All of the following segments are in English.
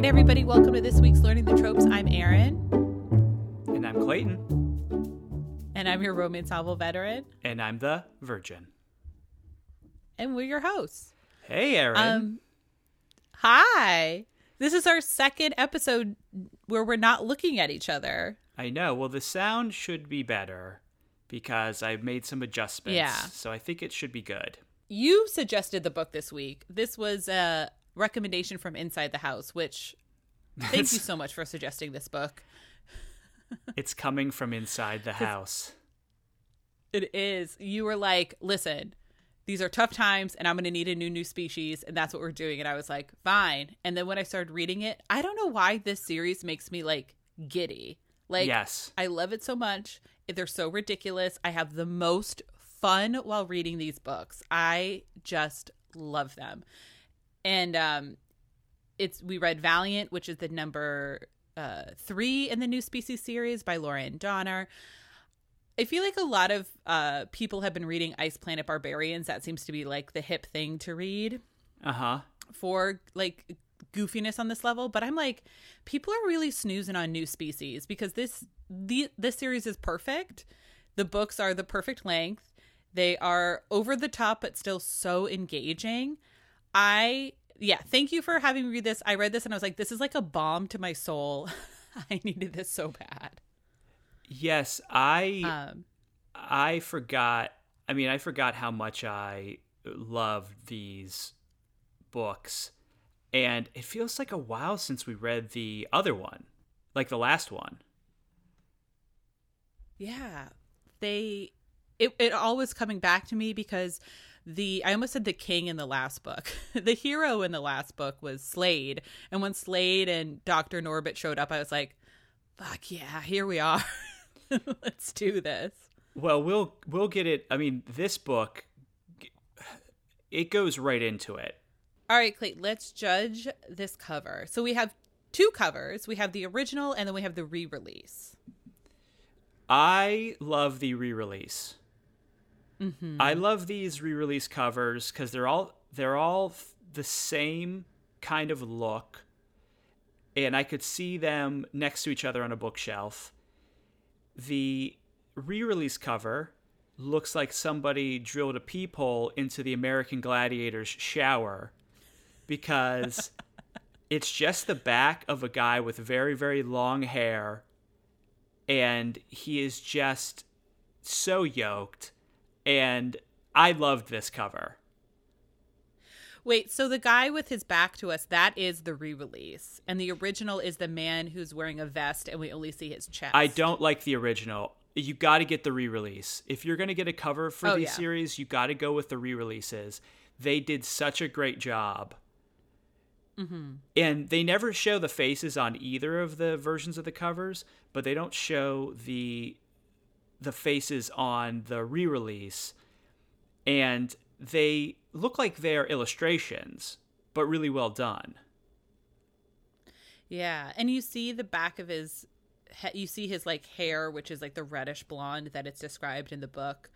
right, everybody, welcome to this week's Learning the Tropes. I'm Erin. And I'm Clayton. And I'm your romance novel veteran. And I'm the Virgin. And we're your hosts. Hey, Erin. Um, hi. This is our second episode where we're not looking at each other. I know. Well, the sound should be better because I've made some adjustments. Yeah. So I think it should be good. You suggested the book this week. This was a recommendation from Inside the House, which thank you so much for suggesting this book. it's coming from inside the house. It is. You were like, listen, these are tough times and I'm going to need a new new species and that's what we're doing and I was like, fine. And then when I started reading it, I don't know why this series makes me like giddy. Like yes. I love it so much. They're so ridiculous. I have the most fun while reading these books. I just love them. And um it's we read Valiant, which is the number uh 3 in the new species series by Laurann Dohner. I feel like a lot of uh, people have been reading Ice Planet Barbarians. That seems to be like the hip thing to read. Uh huh. For like goofiness on this level, but I'm like, people are really snoozing on new species because this the this series is perfect. The books are the perfect length. They are over the top but still so engaging. I yeah, thank you for having me read this. I read this and I was like, this is like a bomb to my soul. I needed this so bad. Yes, I um, I forgot. I mean, I forgot how much I love these books, and it feels like a while since we read the other one, like the last one. Yeah, they. It it all was coming back to me because the I almost said the king in the last book. the hero in the last book was Slade, and when Slade and Doctor Norbit showed up, I was like, "Fuck yeah, here we are." Let's do this. Well, we'll we'll get it. I mean, this book it goes right into it. All right, Clayton, let's judge this cover. So we have two covers. We have the original and then we have the re-release. I love the re-release. Mm-hmm. I love these re-release covers cuz they're all they're all the same kind of look and I could see them next to each other on a bookshelf the re-release cover looks like somebody drilled a peephole into the American Gladiator's shower because it's just the back of a guy with very very long hair and he is just so yoked and I loved this cover. Wait, so the guy with his back to us, that is the re release. And the original is the man who's wearing a vest and we only see his chest. I don't like the original. You got to get the re release. If you're going to get a cover for oh, these yeah. series, you got to go with the re releases. They did such a great job. Mm-hmm. And they never show the faces on either of the versions of the covers, but they don't show the the faces on the re-release. And they look like they're illustrations, but really well done. Yeah, and you see the back of his you see his like hair which is like the reddish blonde that it's described in the book.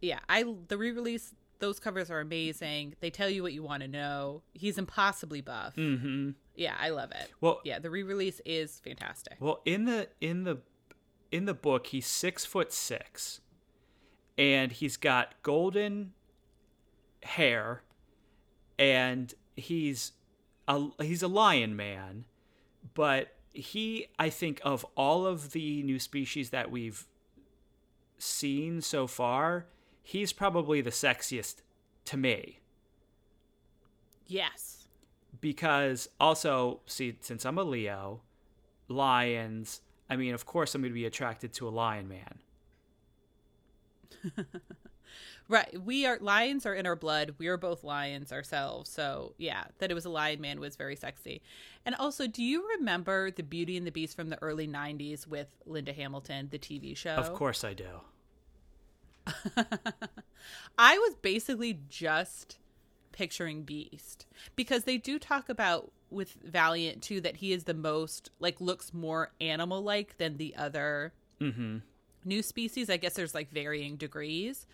Yeah, I the re-release those covers are amazing. They tell you what you want to know. He's impossibly buff. hmm Yeah, I love it. Well, yeah, the re-release is fantastic. Well, in the in the in the book, he's six foot six, and he's got golden hair, and he's a he's a lion man, but he I think of all of the new species that we've seen so far, he's probably the sexiest to me. Yes. Because also, see, since I'm a Leo, lions, I mean, of course I'm going to be attracted to a lion man. Right. We are lions are in our blood. We are both lions ourselves. So yeah, that it was a lion man was very sexy. And also, do you remember the Beauty and the Beast from the early '90s with Linda Hamilton, the TV show? Of course, I do. I was basically just picturing Beast because they do talk about with Valiant too that he is the most like looks more animal like than the other mm-hmm. new species. I guess there's like varying degrees.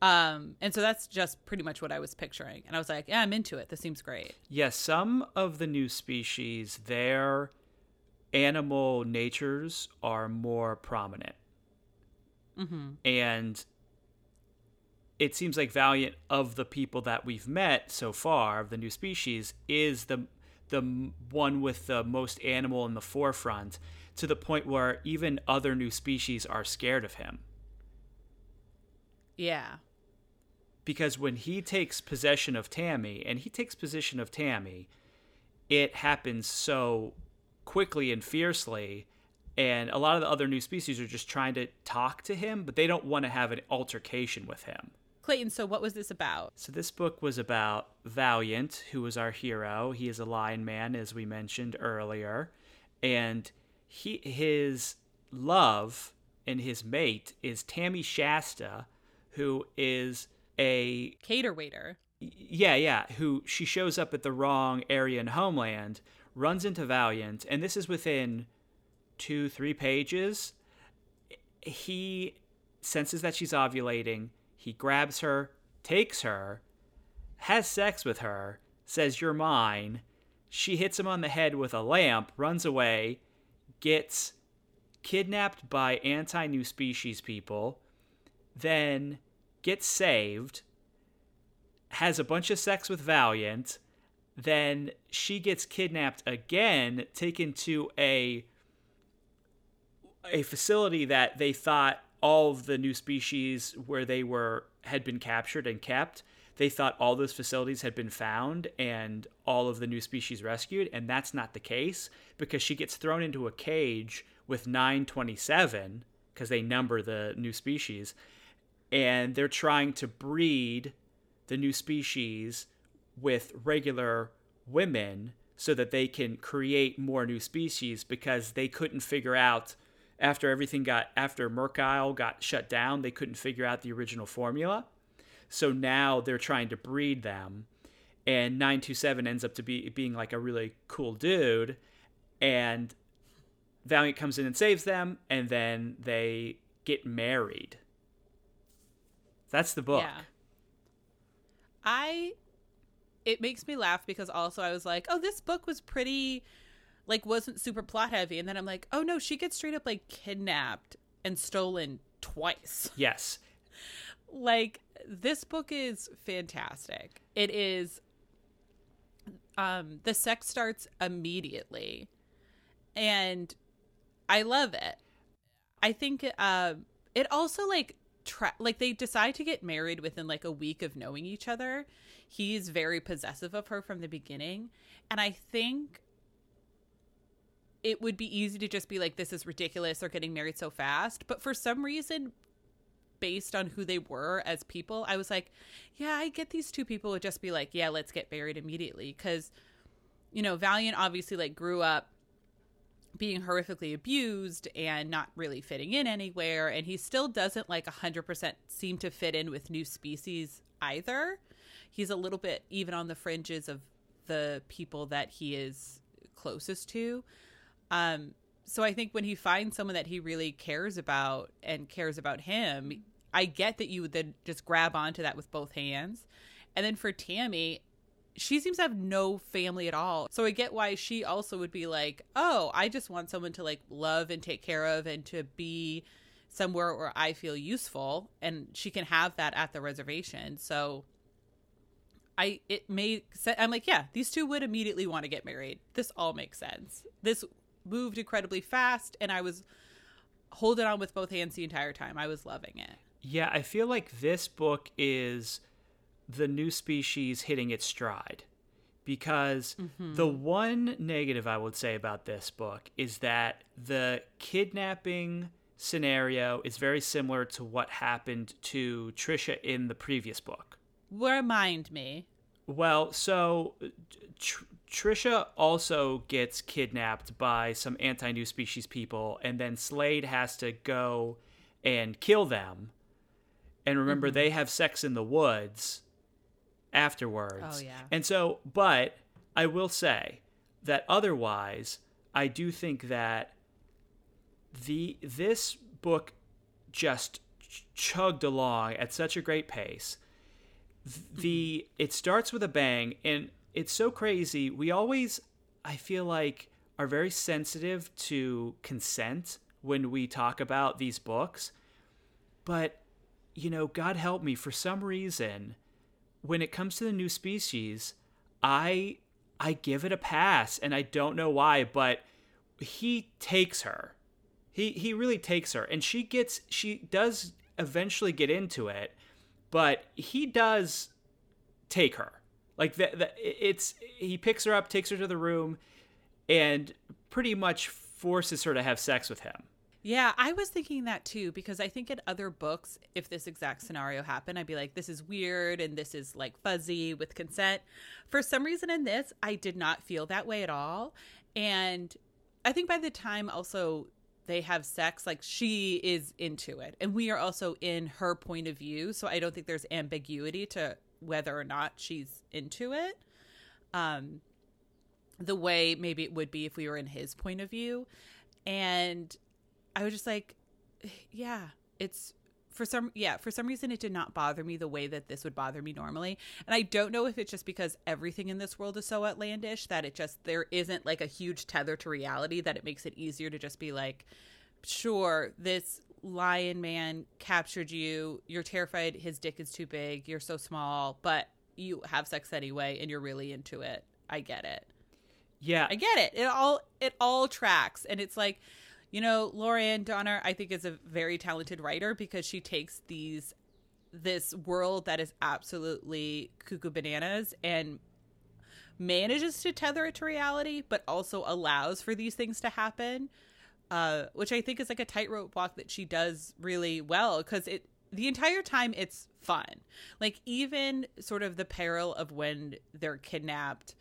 Um, and so that's just pretty much what I was picturing. And I was like, yeah, I'm into it. This seems great. Yes, some of the new species, their animal natures are more prominent. Mm-hmm. And it seems like Valiant, of the people that we've met so far, of the new species, is the the one with the most animal in the forefront to the point where even other new species are scared of him. Yeah. Because when he takes possession of Tammy, and he takes possession of Tammy, it happens so quickly and fiercely. And a lot of the other new species are just trying to talk to him, but they don't want to have an altercation with him. Clayton, so what was this about? So this book was about Valiant, who was our hero. He is a lion man, as we mentioned earlier, and he his love and his mate is Tammy Shasta, who is a cater waiter. Yeah, yeah. Who she shows up at the wrong area in Homeland, runs into Valiant, and this is within two, three pages. He senses that she's ovulating he grabs her, takes her, has sex with her, says, You're mine. She hits him on the head with a lamp, runs away, gets kidnapped by anti new species people, then gets saved, has a bunch of sex with Valiant, then she gets kidnapped again, taken to a a facility that they thought all of the new species where they were had been captured and kept they thought all those facilities had been found and all of the new species rescued and that's not the case because she gets thrown into a cage with 927 because they number the new species and they're trying to breed the new species with regular women so that they can create more new species because they couldn't figure out after everything got after Mercile got shut down, they couldn't figure out the original formula. So now they're trying to breed them. And 927 ends up to be being like a really cool dude and Valiant comes in and saves them and then they get married. That's the book. Yeah. I it makes me laugh because also I was like, "Oh, this book was pretty like wasn't super plot heavy. And then i'm like oh no she gets straight up like kidnapped and stolen twice. Yes. Like this book is fantastic. It is um the sex starts immediately. And i love it. I think um uh, it also like tra- like they decide to get married within like a week of knowing each other. He's very possessive of her from the beginning. And i think it would be easy to just be like, this is ridiculous. They're getting married so fast. But for some reason, based on who they were as people, I was like, yeah, I get these two people would just be like, yeah, let's get married immediately. Because, you know, Valiant obviously like grew up being horrifically abused and not really fitting in anywhere. And he still doesn't like 100% seem to fit in with new species either. He's a little bit even on the fringes of the people that he is closest to. Um, so I think when he finds someone that he really cares about and cares about him, I get that you would then just grab onto that with both hands. And then for Tammy, she seems to have no family at all. So I get why she also would be like, "Oh, I just want someone to like love and take care of and to be somewhere where I feel useful." And she can have that at the reservation. So I it sense. I'm like, yeah, these two would immediately want to get married. This all makes sense. This moved incredibly fast and I was holding on with both hands the entire time. I was loving it. Yeah, I feel like this book is the new species hitting its stride. Because mm-hmm. the one negative I would say about this book is that the kidnapping scenario is very similar to what happened to Trisha in the previous book. Remind me. Well, so tr- Trisha also gets kidnapped by some anti new species people, and then Slade has to go and kill them. And remember, mm-hmm. they have sex in the woods afterwards. Oh, yeah. And so, but I will say that otherwise, I do think that the this book just chugged along at such a great pace. The it starts with a bang and it's so crazy. We always I feel like are very sensitive to consent when we talk about these books. But you know, God help me for some reason when it comes to the new species, I I give it a pass and I don't know why, but he takes her. He he really takes her and she gets she does eventually get into it, but he does take her. Like that it's he picks her up, takes her to the room and pretty much forces her to have sex with him. Yeah, I was thinking that too because I think in other books, if this exact scenario happened, I'd be like, this is weird and this is like fuzzy with consent. For some reason in this, I did not feel that way at all. And I think by the time also they have sex, like she is into it. And we are also in her point of view. So I don't think there's ambiguity to whether or not she's into it. Um, the way maybe it would be if we were in his point of view. And I was just like, yeah, it's for some yeah for some reason it did not bother me the way that this would bother me normally and i don't know if it's just because everything in this world is so outlandish that it just there isn't like a huge tether to reality that it makes it easier to just be like sure this lion man captured you. You're terrified. His dick is too big. You're so small but you have sex anyway and you're really into it. I get it. Yeah. I get it. It all it all tracks. And it's like you know, Laurann Dohner, I think, is a very talented writer because she takes these this world that is absolutely cuckoo bananas and manages to tether it to reality, but also allows for these things to happen. Uh, which I think is like a tightrope walk that she does really well because it the entire time it's fun. Like even sort of the peril of when they're kidnapped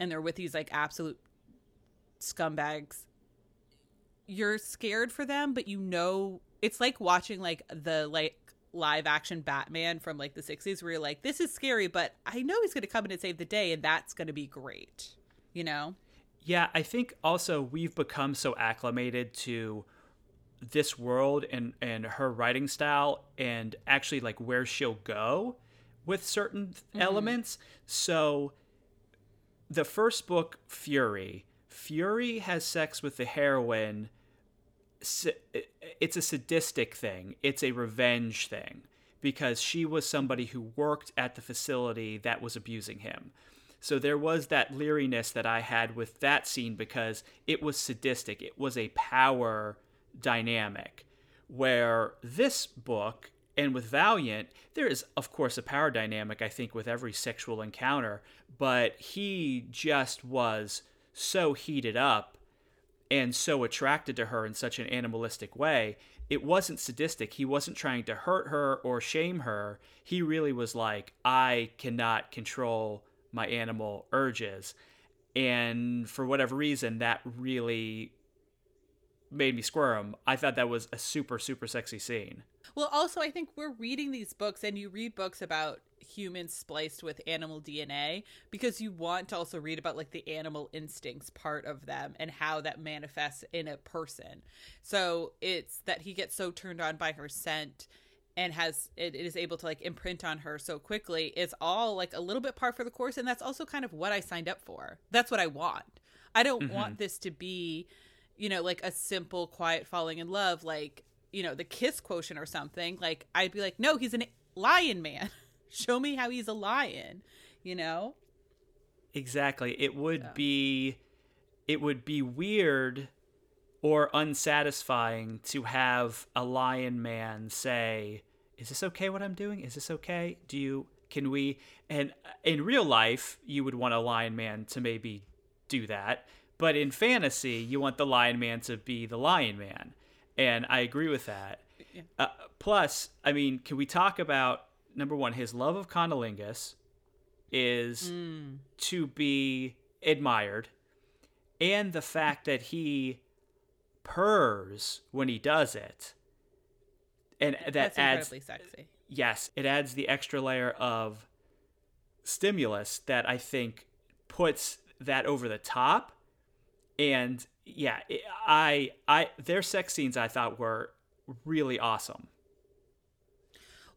and they're with these like absolute scumbags you're scared for them, but you know it's like watching like the like live action Batman from like the 60s where you're like this is scary, but I know he's going to come in and save the day and that's going to be great. You know? Yeah, I think also we've become so acclimated to this world and and her writing style and actually like where she'll go with certain mm-hmm. elements. So the first book Fury, Fury has sex with the heroine it's a sadistic thing. It's a revenge thing because she was somebody who worked at the facility that was abusing him. So there was that leeriness that I had with that scene because it was sadistic. It was a power dynamic. Where this book and with Valiant, there is, of course, a power dynamic, I think, with every sexual encounter, but he just was so heated up and so attracted to her in such an animalistic way. It wasn't sadistic. He wasn't trying to hurt her or shame her. He really was like, I cannot control my animal urges. And for whatever reason, that really made me squirm. I thought that was a super, super sexy scene. Well, also, I think we're reading these books, and you read books about humans spliced with animal DNA because you want to also read about like the animal instincts part of them and how that manifests in a person. So it's that he gets so turned on by her scent and has it, is able to like imprint on her so quickly It's all like a little bit par for the course and that's also kind of what I signed up for. That's what I want. I don't mm-hmm. want this to be you know like a simple quiet falling in love like you know the kiss quotient or something like I'd be like no he's a lion man. show me how he's a lion, you know? Exactly. It would be it would be weird or unsatisfying to have a lion man say, "Is this okay what I'm doing? Is this okay? Do you can we?" And in real life, you would want a lion man to maybe do that, but in fantasy, you want the lion man to be the lion man. And I agree with that. Yeah. Uh, plus, I mean, can we talk about number one, his love of cunnilingus is mm. to be admired, and the fact that he purrs when he does it, and that That's adds sexy. Yes, it adds the extra layer of stimulus that I think puts that over the top, and yeah, I I their sex scenes I thought were really awesome.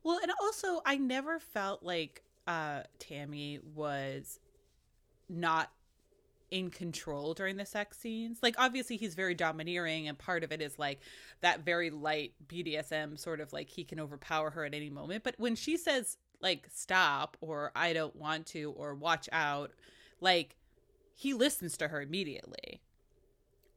Well, and also I never felt like uh Tammy was not in control during the sex scenes. Like obviously he's very domineering and part of it is like that very light BDSM sort of like he can overpower her at any moment. But when she says like stop or I don't want to or watch out, like he listens to her immediately.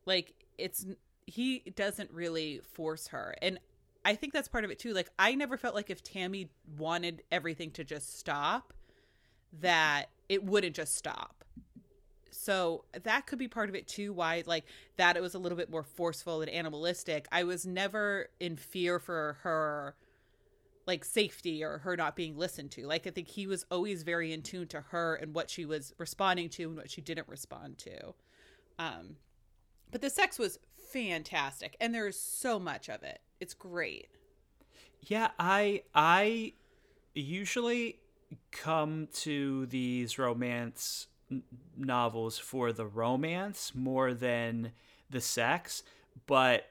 Like it's he doesn't really force her. And I think that's part of it too. Like I never felt like if Tammy wanted everything to just stop that it wouldn't just stop so that could be part of it too why like that it was a little bit more forceful and animalistic. I was never in fear for her like safety or her not being listened to. Like i think he was always very in tune to her and what she was responding to and what she didn't respond to. Um but the sex was fantastic and there's so much of it. It's great. Yeah i i usually come to these romance novels for the romance more than the sex, but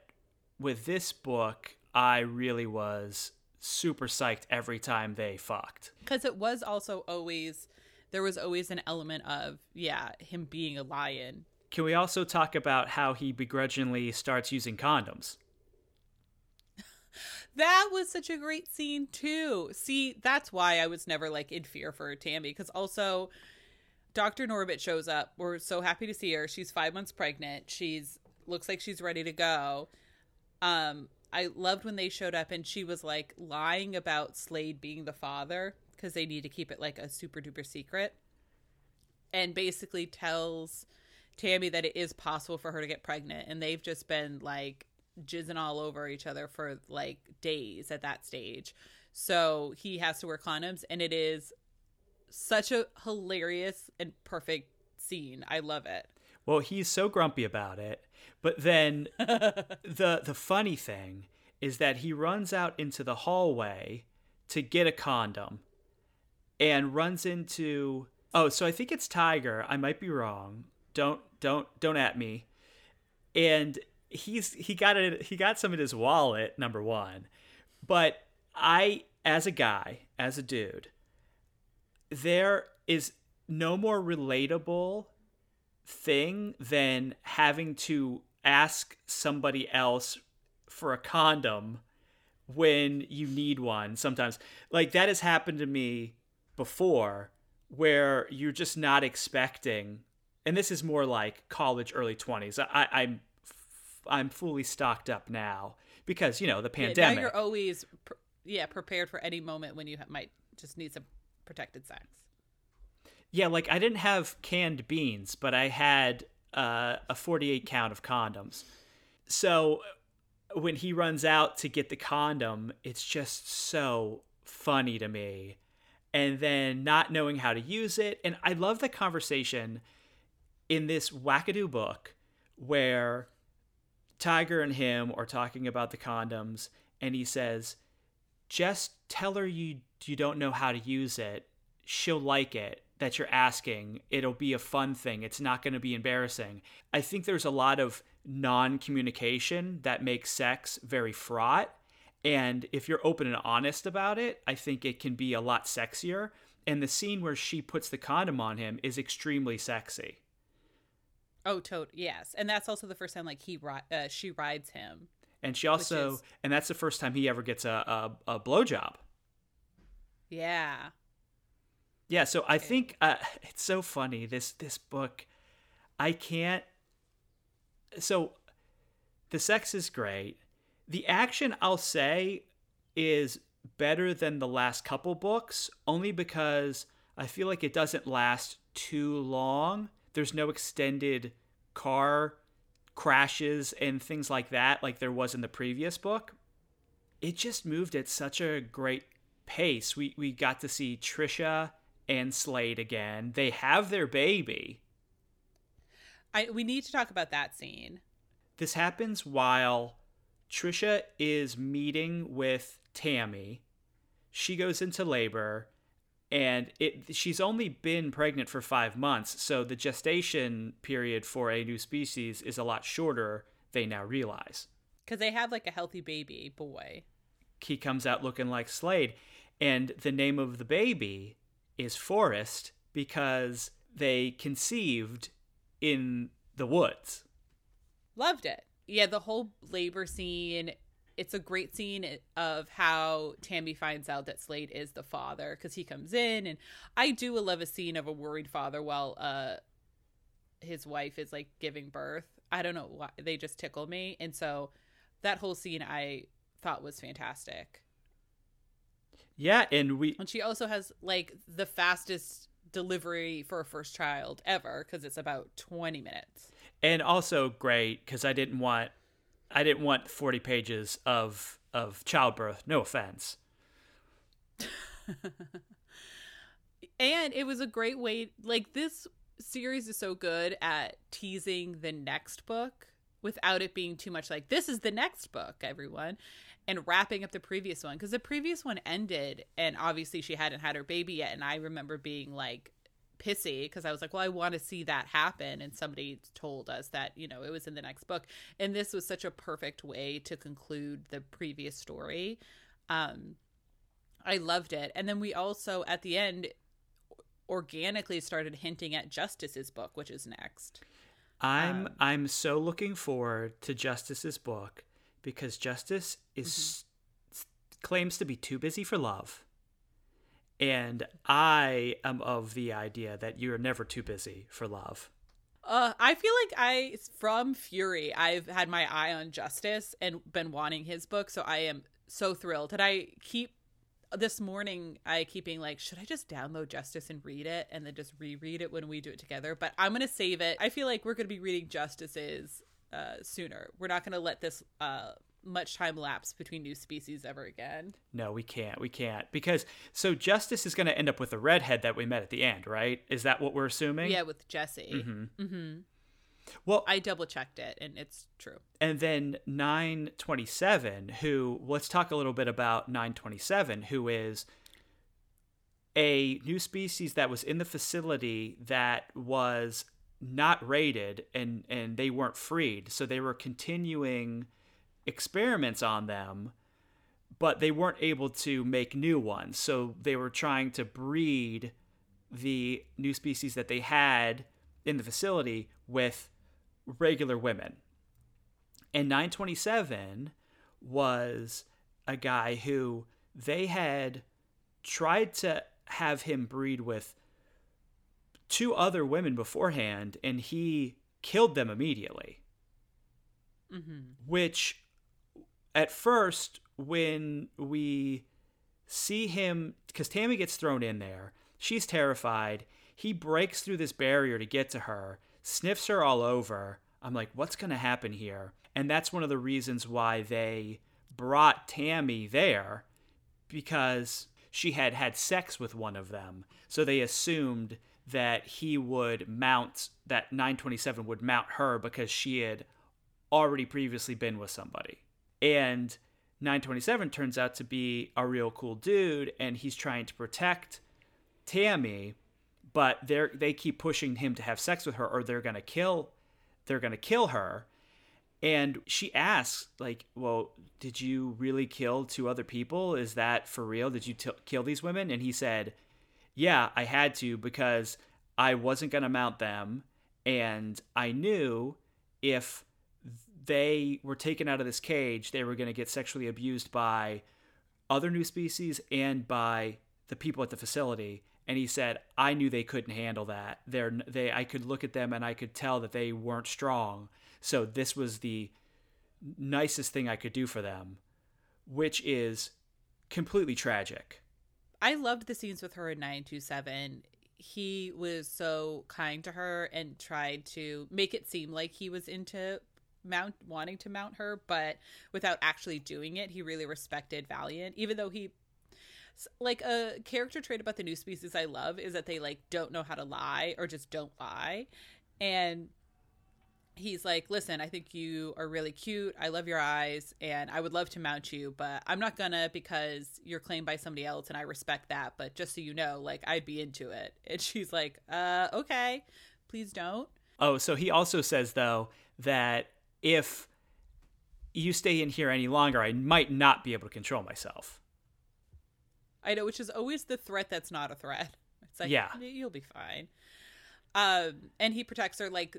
with this book, I really was super psyched every time they fucked. Because it was also always, there was always an element of, yeah, him being a lion. Can we also talk about how he begrudgingly starts using condoms? that was such a great scene too. See, that's why I was never like in fear for Tammy because also Dr. Norbit shows up. We're so happy to see her. She's five months pregnant. She's looks like she's ready to go. Um, I loved when they showed up and she was like lying about Slade being the father because they need to keep it like a super duper secret. And basically tells Tammy that it is possible for her to get pregnant. And they've just been like jizzing all over each other for like days at that stage. So he has to wear condoms and it is such a hilarious and perfect scene. I love it. Well, he's so grumpy about it. But then the the funny thing is that he runs out into the hallway to get a condom and runs into Oh, so I think it's Tiger. I might be wrong. Don't don't don't at me. And he's he got it he got some in his wallet, number 1. But I as a guy, as a dude, there is no more relatable thing than having to ask somebody else for a condom when you need one sometimes. Like that has happened to me before where you're just not expecting and this is more like college early 20s I, i'm i'm fully stocked up now because you know the pandemic yeah, now you're always yeah prepared for any moment when you might just need some protected sex. Yeah, like I didn't have canned beans, but I had uh, a 48 count of condoms. So when he runs out to get the condom, it's just so funny to me. And then not knowing how to use it. And I love the conversation in this wackadoo book where Tiger and him are talking about the condoms, and he says, just tell her you you don't know how to use it, she'll like it that you're asking. It'll be a fun thing. It's not going to be embarrassing. I think there's a lot of non communication that makes sex very fraught. And if you're open and honest about it, I think it can be a lot sexier. And the scene where she puts the condom on him is extremely sexy. Oh, tote yes, and that's also the first time like he uh, she rides him, and she also is... and that's the first time he ever gets a a, a blowjob. Yeah. Yeah, so I think uh, it's so funny this this book. I can't. So, the sex is great. The action, I'll say, is better than the last couple books, only because I feel like it doesn't last too long. There's no extended car crashes and things like that, like there was in the previous book. It just moved at such a great pace. We we got to see Trisha and Slade again. They have their baby. I we need to talk about that scene. This happens while Trisha is meeting with Tammy. She goes into labor and it she's only been pregnant for 5 months, so the gestation period for a new species is a lot shorter, they now realize. Cuz they have like a healthy baby boy. He comes out looking like Slade And the name of the baby is Forest because they conceived in the woods. Loved it. Yeah, the whole labor scene. It's a great scene of how Tammy finds out that Slade is the father because he comes in, and I do love a scene of a worried father while uh his wife is like giving birth. I don't know why they just tickle me, and so that whole scene I thought was fantastic. Yeah, and we and she also has like the fastest delivery for a first child ever because it's about 20 minutes. And also great because i didn't want i didn't want 40 pages of of childbirth. No offense. And it was a great way like this series is so good at teasing the next book without it being too much like this is the next book everyone and wrapping up the previous one because the previous one ended and obviously she hadn't had her baby yet and i remember being like pissy because i was like well i want to see that happen and somebody told us that you know it was in the next book and this was such a perfect way to conclude the previous story. Um i loved it and then we also at the end organically started hinting at justice's book which is next. I'm um, i'm so looking forward to justice's book because Justice is mm-hmm. claims to be too busy for love. And I am of the idea that you're never too busy for love. Uh, I feel like I, from Fury, I've had my eye on Justice and been wanting his book. So I am so thrilled. And I keep, this morning, I keep being like, should I just download Justice and read it and then just reread it when we do it together? But I'm going to save it. I feel like we're going to be reading Justice's uh, sooner. We're not going to let this uh, much time lapse between new species ever again. No, we can't. We can't because so Justice is going to end up with the redhead that we met at the end, right? Is that what we're assuming? Yeah, with Jesse. Mm-hmm. Mm-hmm. Well, I double checked it, and it's true. And then nine twenty seven, who let's talk a little bit about nine twenty seven, who is a new species that was in the facility that was not raided and and they weren't freed. So they were continuing experiments on them but they weren't able to make new ones. So they were trying to breed the new species that they had in the facility with regular women. And 927 was a guy who they had tried to have him breed with two other women beforehand and he killed them immediately. Mm-hmm. Which, at first, when we see him, because Tammy gets thrown in there, she's terrified. He breaks through this barrier to get to her, sniffs her all over. I'm like, what's going to happen here? And that's one of the reasons why they brought Tammy there because she had had sex with one of them. So they assumed that he would mount that 927 would mount her because she had already previously been with somebody. And 927 turns out to be a real cool dude and he's trying to protect Tammy, but they they keep pushing him to have sex with her or they're going to kill they're going to kill her. And she asks like, "Well, did you really kill two other people? Is that for real? Did you t- kill these women?" And he said, yeah, I had to because I wasn't going to mount them. And I knew if they were taken out of this cage, they were going to get sexually abused by other new species and by the people at the facility. And he said, I knew they couldn't handle that. They're, they, I could look at them and I could tell that they weren't strong. So this was the nicest thing I could do for them, which is completely tragic. I loved the scenes with her in 927. He was so kind to her and tried to make it seem like he was into mount wanting to mount her, but without actually doing it, he really respected Valiant, even though he like a character trait about the new species I love is that they like don't know how to lie or just don't lie. And he's like, listen, I think you are really cute. I love your eyes and I would love to mount you, but I'm not gonna because you're claimed by somebody else and I respect that. But just so you know, like, I'd be into it. And she's like, uh, okay, please don't. Oh, so he also says, though, that if you stay in here any longer, I might not be able to control myself. I know, which is always the threat that's not a threat. It's like, Yeah. you'll be fine. Um, and he protects her like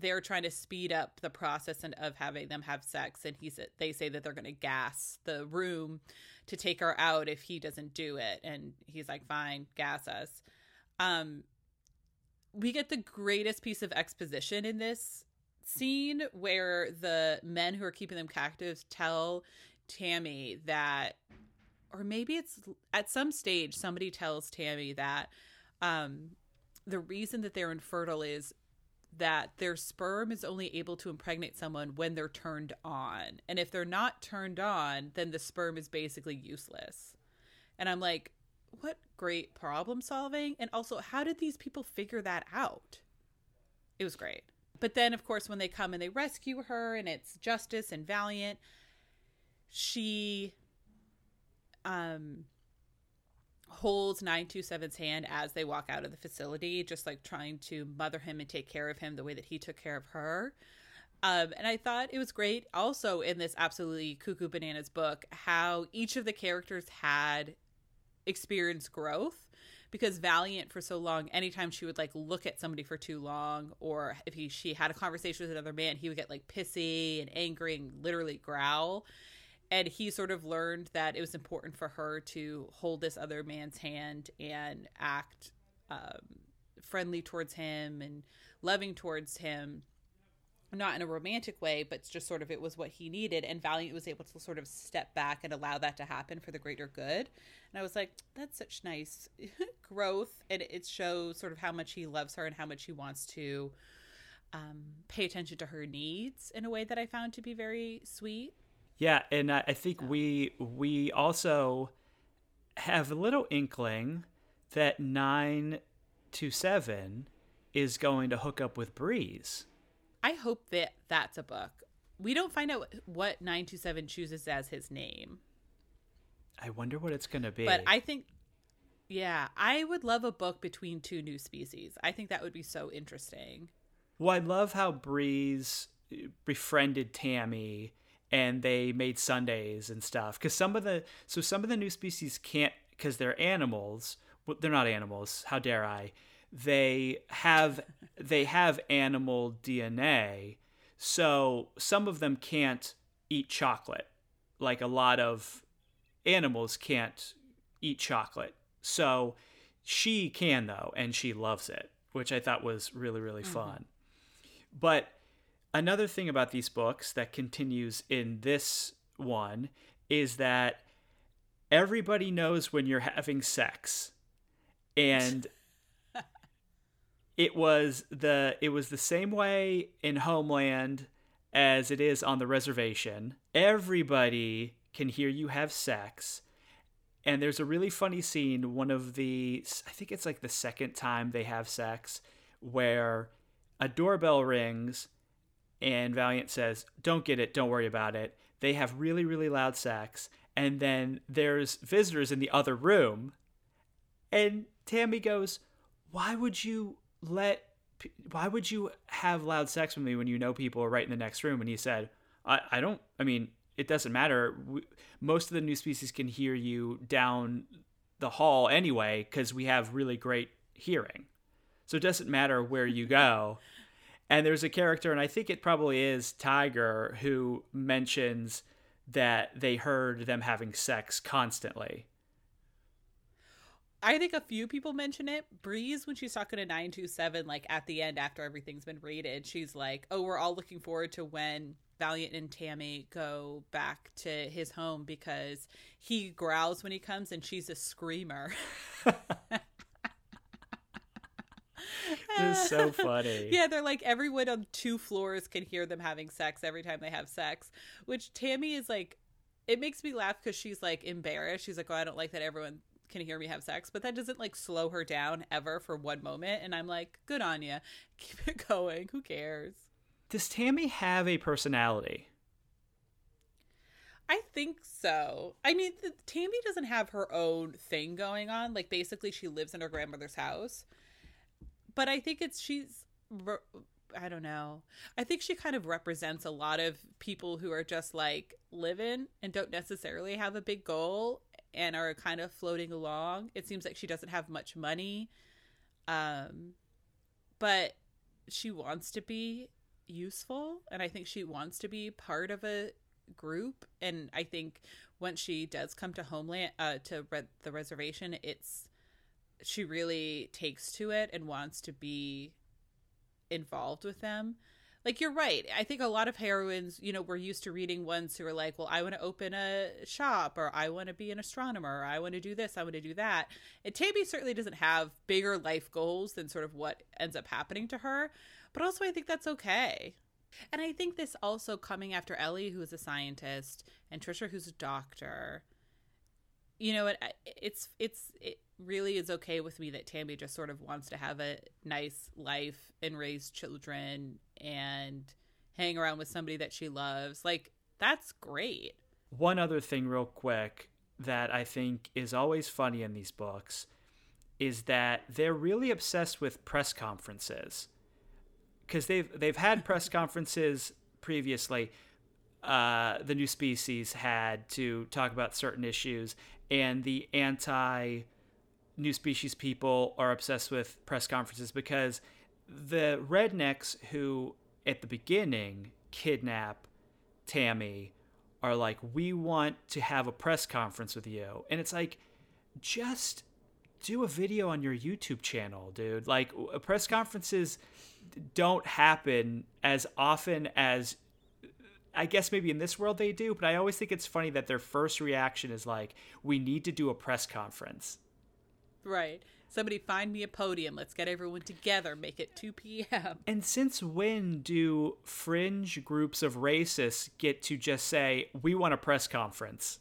they're trying to speed up the process and of having them have sex, and he said they say that they're going to gas the room to take her out if he doesn't do it, and he's like, "Fine, gas us." Um, we get the greatest piece of exposition in this scene where the men who are keeping them captives tell Tammy that or maybe it's at some stage somebody tells Tammy that um the reason that they're infertile is that their sperm is only able to impregnate someone when they're turned on. And if they're not turned on, then the sperm is basically useless. And I'm like, what great problem solving. And also, how did these people figure that out? It was great. But then, of course, when they come and they rescue her, and it's Justice and Valiant, she um holds 927's hand as they walk out of the facility just like trying to mother him and take care of him the way that he took care of her um, and I thought it was great also in this absolutely cuckoo bananas book how each of the characters had experienced growth because Valiant for so long, anytime she would like look at somebody for too long, or if he she had a conversation with another man, he would get like pissy and angry and literally growl. And he sort of learned that it was important for her to hold this other man's hand and act um, friendly towards him and loving towards him not in a romantic way, but just sort of it was what he needed. And Valiant was able to sort of step back and allow that to happen for the greater good. And I was like, that's such nice growth. And it shows sort of how much he loves her and how much he wants to um, pay attention to her needs in a way that I found to be very sweet. Yeah, and I I think we we also have a little inkling that nine to seven is going to hook up with Breeze. I hope that that's a book. We don't find out what 927 chooses as his name. I wonder what it's going to be. But I think, yeah, I would love a book between two new species. I think that would be so interesting. Well, I love how Breeze eh, befriended Tammy and they made sundaes and stuff. Because some of the so some of the new species can't because they're animals. Well, they're not animals. How dare I? They have they have animal DNA. So some of them can't eat chocolate. Like a lot of animals can't eat chocolate. So she can though, and she loves it, which I thought was really really mm-hmm. fun. But another thing about these books that continues in this one is that everybody knows when you're having sex. And it was the it was the same way in Homeland as it is on the reservation. Everybody can hear you have sex. And there's a really funny scene, one of the I think it's like the second time they have sex where a doorbell rings and Valiant says, "Don't get it, don't worry about it." They have really really loud sex and then there's visitors in the other room and Tammy goes, "Why would you let why would you have loud sex with me when you know people are right in the next room?" And he said, "I I don't I mean, it doesn't matter. We, most of the new species can hear you down the hall anyway cuz we have really great hearing. So it doesn't matter where you go." And there's a character, and I think it probably is Tiger, who mentions that they heard them having sex constantly. I think a few people mention it. Breeze, when she's talking to 927, like at the end after everything's been raided, she's like, Oh, we're all looking forward to when Valiant and Tammy go back to his home because he growls when he comes and she's a screamer. This is so funny. yeah, they're like everyone on two floors can hear them having sex every time they have sex, which Tammy is like, it makes me laugh because she's like embarrassed. She's like, oh, I don't like that everyone can hear me have sex, but that doesn't like slow her down ever for one moment. And I'm like, good on you. Keep it going. Who cares? Does Tammy have a personality? I think so. I mean, the, Tammy doesn't have her own thing going on. Like, basically, she lives in her grandmother's house. But I think it's she's. I don't know. I think she kind of represents a lot of people who are just like living and don't necessarily have a big goal. and are kind of floating along. It seems like she doesn't have much money. Um but she wants to be useful and I think she wants to be part of a group and I think once she does come to homeland uh to re- the reservation it's she really takes to it and wants to be involved with them. Like you're right. I think a lot of heroines you know we're used to reading ones who are like well i want to open a shop or i want to be an astronomer or i want to do this i want to do that. And tammy certainly doesn't have bigger life goals than sort of what ends up happening to her but also i think that's okay. And i think this also coming after ellie who is a scientist and trisha who's a doctor you know it it's it's it really is okay with me that tammy just sort of wants to have a nice life and raise children and hang around with somebody that she loves. Like that's great. One other thing, real quick, that I think is always funny in these books is that they're really obsessed with press conferences. Because they've they've had press conferences previously. Uh, the new species had to talk about certain issues, and the anti new species people are obsessed with press conferences because the rednecks who at the beginning kidnap Tammy are like, we want to have a press conference with you. And it's like, just do a video on your YouTube channel, dude. Like, press conferences don't happen as often as I guess maybe in this world they do, but I always think it's funny that their first reaction is like, we need to do a press conference. right. Somebody find me a podium. Let's get everyone together. Make it 2 p.m And since when do fringe groups of racists get to just say, we want a press conference?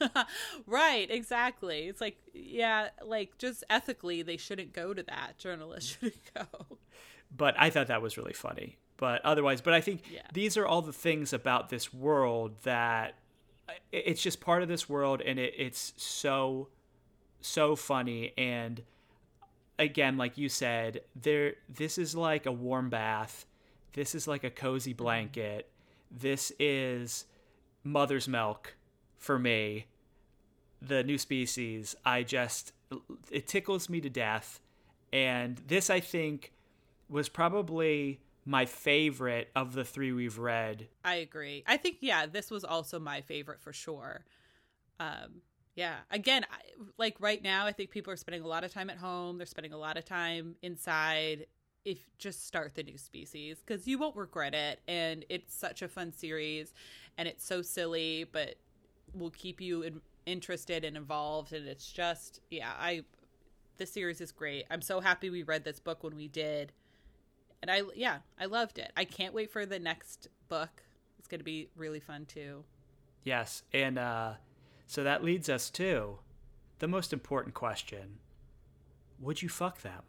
right exactly. It's like yeah like just ethically they shouldn't go to that. Journalists shouldn't go. But I thought that was really funny. But otherwise, but I think Yeah. these are all the things about this world that it's just part of this world, and it, it's so so funny. And again, like you said, there this is like a warm bath. This is like a cozy mm-hmm. blanket. This is mother's milk for me. The new species, I just it tickles me to death. And this I think was probably my favorite of the three we've read. i agree. I think yeah this was also my favorite for sure. Um yeah again I, like right now i think people are spending a lot of time at home. They're spending a lot of time inside. If just start the new species because you won't regret it. And it's such a fun series and it's so silly but will keep you in, interested and involved. And it's just yeah i this series is great. I'm so happy we read this book when we did and i yeah i loved it i can't wait for the next book it's going to be really fun too Yes, and uh, so that leads us to the most important question: Would you fuck them?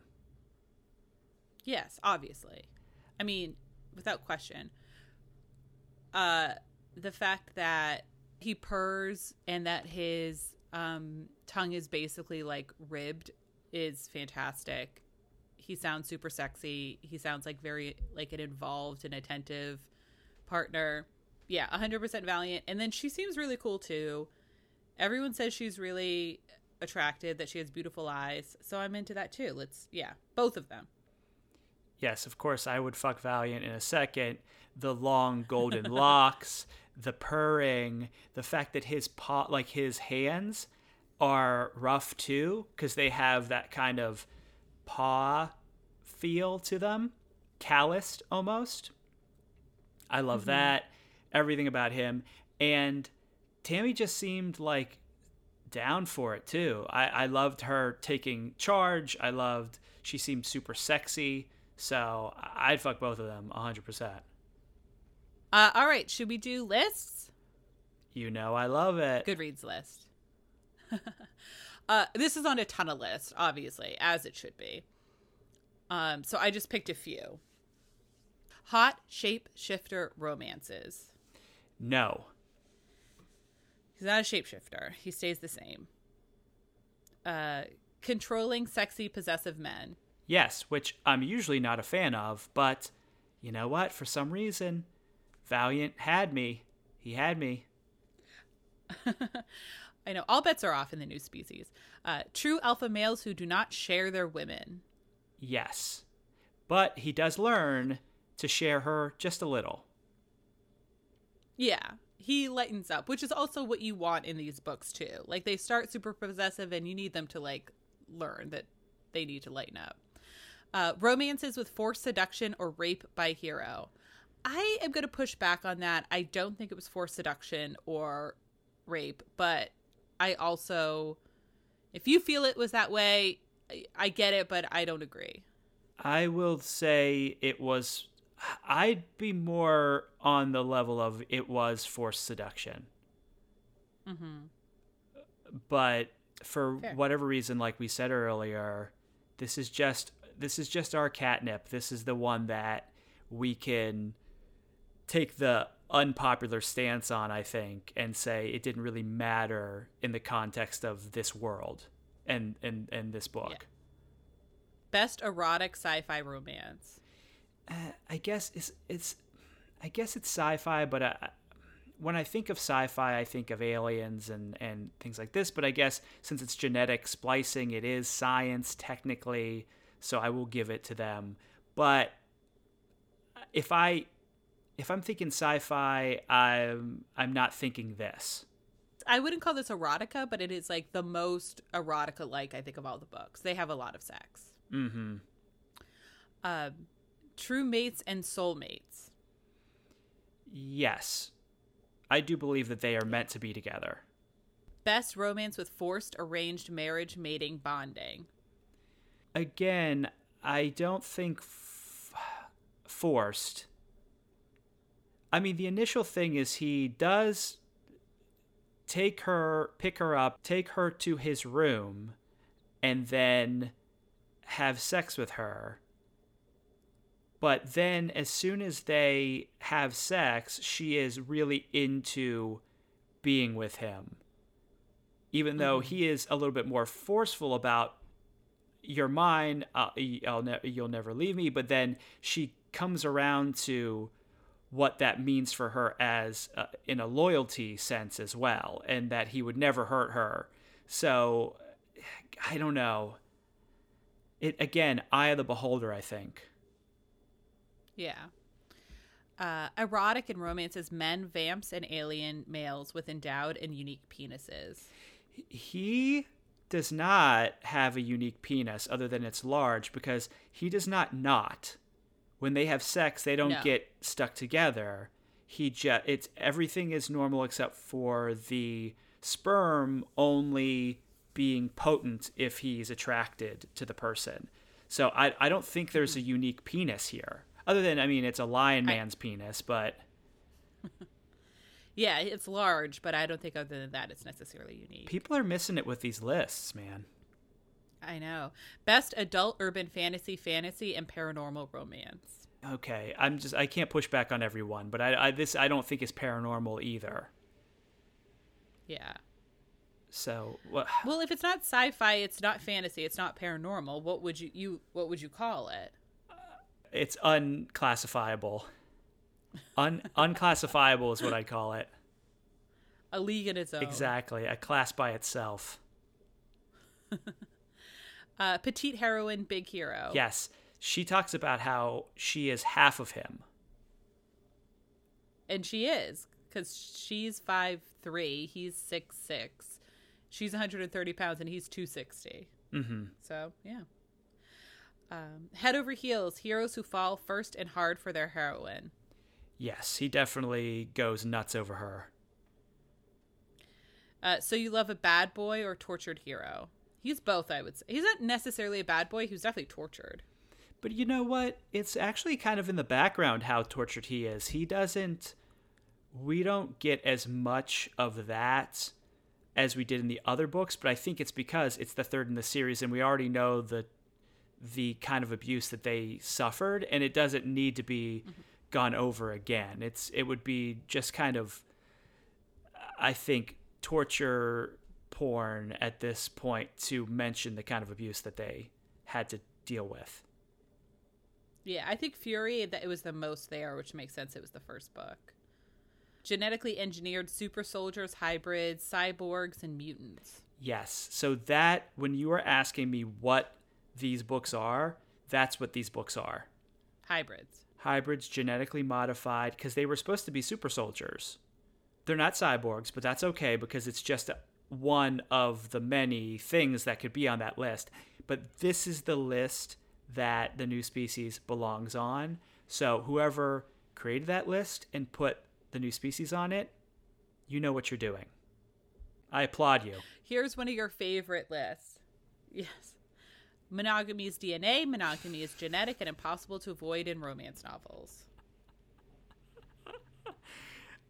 Yes, obviously. I mean, without question. Uh the fact that he purrs and that his um tongue is basically like ribbed is fantastic. He sounds super sexy. He sounds like very like an involved and attentive partner. Yeah, 100% valiant. And then she seems really cool too. Everyone says she's really attractive, that she has beautiful eyes. So I'm into that too. Let's yeah, both of them. Yes, of course, I would fuck Valiant in a second. The long golden locks, the purring, the fact that his paw, like his hands, are rough too, because they have that kind of paw feel to them, calloused almost. I love that. Everything about him. And Tammy just seemed like down for it too. I, I loved her taking charge. I loved she seemed super sexy. So I'd fuck both of them 100%. Uh, all right, should we do lists? You know I love it. Goodreads list. uh, this is on a ton of lists, obviously, as it should be. Um, so I just picked a few. Hot shapeshifter romances. No. He's not a shapeshifter. He stays the same. Uh, controlling, sexy, possessive men. Yes, which I'm usually not a fan of, but you know what? For some reason, Valiant had me. He had me. I know all bets are off in the new species. Uh, true alpha males who do not share their women. Yes. But he does learn to share her just a little. Yeah, he lightens up, which is also what you want in these books too. Like they start super possessive, and you need them to like learn that they need to lighten up. Uh, romances with forced seduction or rape by hero. I am going to push back on that. I don't think it was forced seduction or rape, but I also, if you feel it was that way, I, I get it, but I don't agree. I will say it was. I'd be more on the level of it was forced seduction. Mm-hmm. But for Fair. whatever reason, like we said earlier, this is just this is just our catnip. This is the one that we can take the unpopular stance on, I think, and say it didn't really matter in the context of this world and and, and this book. Yeah. Best erotic sci-fi romance. Uh, I guess it's it's I guess it's sci-fi, but I, when I think of sci-fi, I think of aliens and and things like this. But I guess since it's genetic splicing, it is science technically, so I will give it to them. But if I if I'm thinking sci-fi, I'm I'm not thinking this. I wouldn't call this erotica, but it is like the most erotica like I think of all the books. They have a lot of sex. Mm-hmm. Um, true mates and soulmates. Yes, I do believe that they are meant to be together. Best romance with forced arranged marriage, mating, bonding. Again, I don't think f- forced. I mean, the initial thing is he does take her, pick her up, take her to his room, and then have sex with her. But then, as soon as they have sex, she is really into being with him. Even though he is a little bit more forceful about you're mine, uh, I'll ne- you'll never leave me. But then she comes around to what that means for her as uh, in a loyalty sense as well, and that he would never hurt her. So I don't know. It again, eye of the beholder. I think. Yeah. Uh, erotic and romance is men, vamps, and alien males with endowed and unique penises. he does not have a unique penis other than it's large because he does not not when they have sex they don't No. get stuck together. He just it's everything is normal except for the sperm only being potent if he's attracted to the person. So i, I don't think there's a mm-hmm. unique penis here. Other than i mean it's a lion I- man's penis but Yeah, it's large, but I don't think other than that it's necessarily unique. people are missing it with these lists man I know. Best adult urban fantasy, fantasy, and paranormal romance. Okay, I'm just I can't push back on everyone, but I, I this I don't think is paranormal either. Yeah. So what? Well, if it's not sci-fi, it's not fantasy, it's not paranormal. What would you you what would you call it? It's unclassifiable. Un unclassifiable is what I call it. A league in its own. Exactly, a class by itself. Uh, petite heroine, big hero. Yes, she talks about how she is half of him. and she is because she's five three. He's six six. She's 130 pounds and he's 260. Mm-hmm. So yeah. Um, head over heels, heroes who fall first and hard for their heroine. Yes, he definitely goes nuts over her. Uh, so you love a bad boy or tortured hero? He's both, I would say. He's not necessarily a bad boy. He was definitely tortured. But you know what? It's actually kind of in the background how tortured he is. He doesn't. We don't get as much of that as we did in the other books, but I think it's because it's the third in the series, and we already know the the kind of abuse that they suffered, and it doesn't need to be gone over again. It's it would be just kind of, I think, torture porn at this point to mention the kind of abuse that they had to deal with. Yeah, I think Fury that it was the most there, which makes sense. It was the first book. genetically engineered super soldiers, hybrids, cyborgs, and mutants. Yes. So that when you are asking me what these books are, that's what these books are. Hybrids. Hybrids genetically modified because they were supposed to be super soldiers. They're not cyborgs, but that's okay because it's just one of the many things that could be on that list. But this is the list that the new species belongs on. So whoever created that list and put the new species on it, you know what you're doing. I applaud you. Here's one of your favorite lists. Yes. Monogamy is DNA, monogamy is genetic and impossible to avoid in romance novels.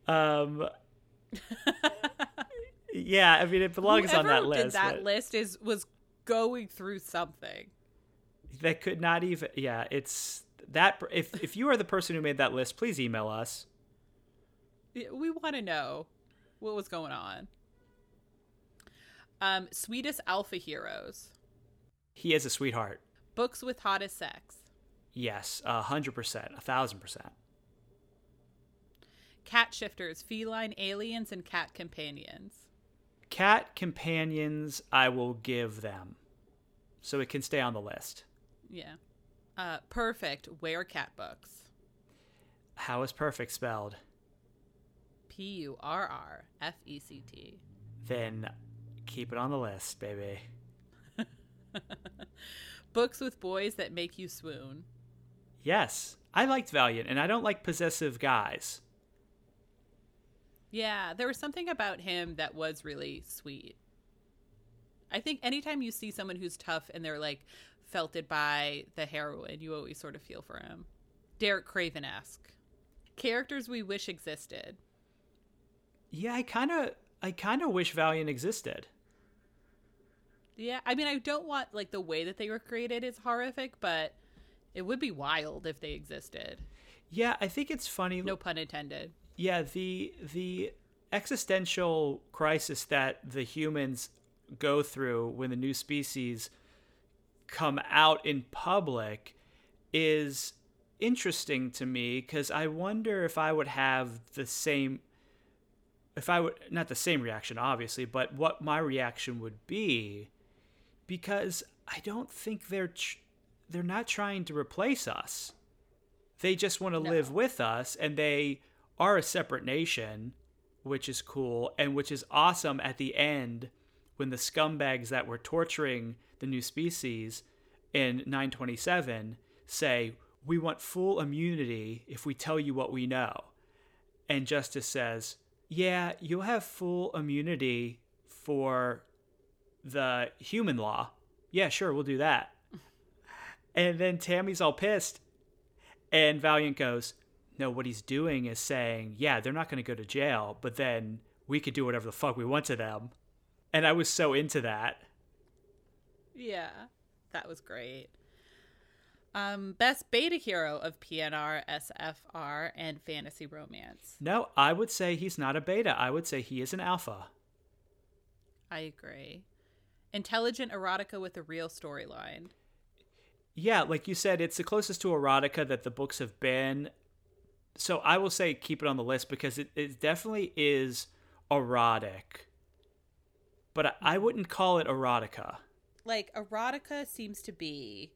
Um Yeah, I mean it belongs Whoever on that list. Did that but list is was going through something. That could not even yeah, it's that if if you are the person who made that list, please email us. We want to know what was going on. Um, sweetest alpha heroes. He is a sweetheart. Books with hottest sex. Yes, a hundred percent, a thousand percent. Cat shifters, feline aliens, and cat companions. Cat companions, I will give them, so it can stay on the list. Yeah. Uh, perfect. Where cat books. How is perfect spelled? P U R R F E C T. Then keep it on the list, baby. Books with boys that make you swoon. Yes, I liked Valiant, and I don't like possessive guys. Yeah, there was something about him that was really sweet. I think anytime you see someone who's tough and they're like felted by the heroine, you always sort of feel for him. Derek Craven esque. Characters we wish existed. Yeah, I kind of, I kind of wish Valiant existed. Yeah, I mean, I don't want like the way that they were created is horrific, but it would be wild if they existed. Yeah, I think it's funny. No pun intended. Yeah the the existential crisis that the humans go through when the new species come out in public is interesting to me because I wonder if I would have the same if I would not the same reaction obviously but what my reaction would be because I don't think they're tr- they're not trying to replace us they just want to No. live with us and they are a separate nation which is cool and which is awesome at the end when the scumbags that were torturing the new species in 927 say we want full immunity if we tell you what we know. And justice says yeah you'll have full immunity for the human law. Yeah sure we'll do that. And then tammy's all pissed and Valiant goes, No, what he's doing is saying, Yeah, they're not going to go to jail, but then we could do whatever the fuck we want to them. And I was so into that. Yeah, that was great. Um, best beta hero of PNR, SFR, and fantasy romance. No, I would say he's not a beta. I would say he is an alpha. I agree. Intelligent erotica with a real storyline. Yeah, like you said, it's the closest to erotica that the books have been. So I will say keep it on the list because it, it definitely is erotic. But I, I wouldn't call it erotica. Like erotica seems to be,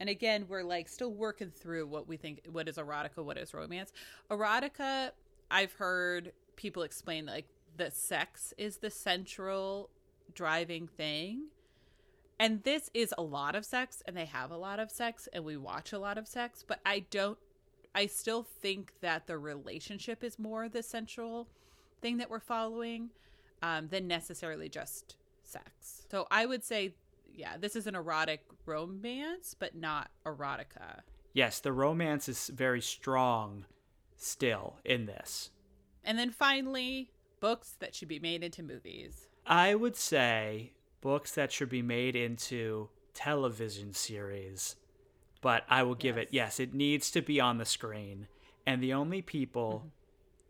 and again, we're like still working through what we think what is erotica, what is romance. Erotica, I've heard people explain like the sex is the central driving thing. And this is a lot of sex, and they have a lot of sex, and we watch a lot of sex, but I don't, I still think that the relationship is more the central thing that we're following um, than necessarily just sex. So I would say, yeah, this is an erotic romance, but not erotica. Yes, the romance is very strong still in this. And then finally, books that should be made into movies. I would say books that should be made into television series, but I will give it yes, it needs to be on the screen. And the only people mm-hmm.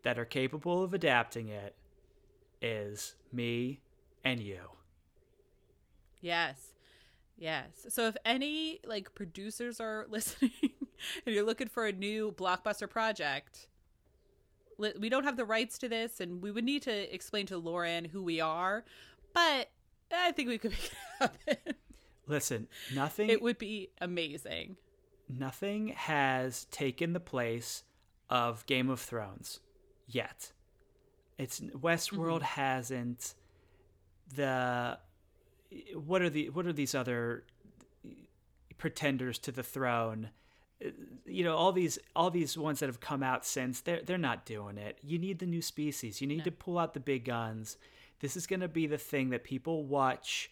that are capable of adapting it is me and you. Yes. Yes. So if any like producers are listening and you're looking for a new blockbuster project, we don't have the rights to this, and we would need to explain to Laurann who we are. But I think we could make it happen. Listen, nothing. It would be amazing. Nothing has taken the place of Game of Thrones yet. It's Westworld mm-hmm. hasn't. The what are the what are these other pretenders to the throne? You know all these all these ones that have come out since they're they're not doing it. You need the new species. You need no. to pull out the big guns. This is going to be the thing that people watch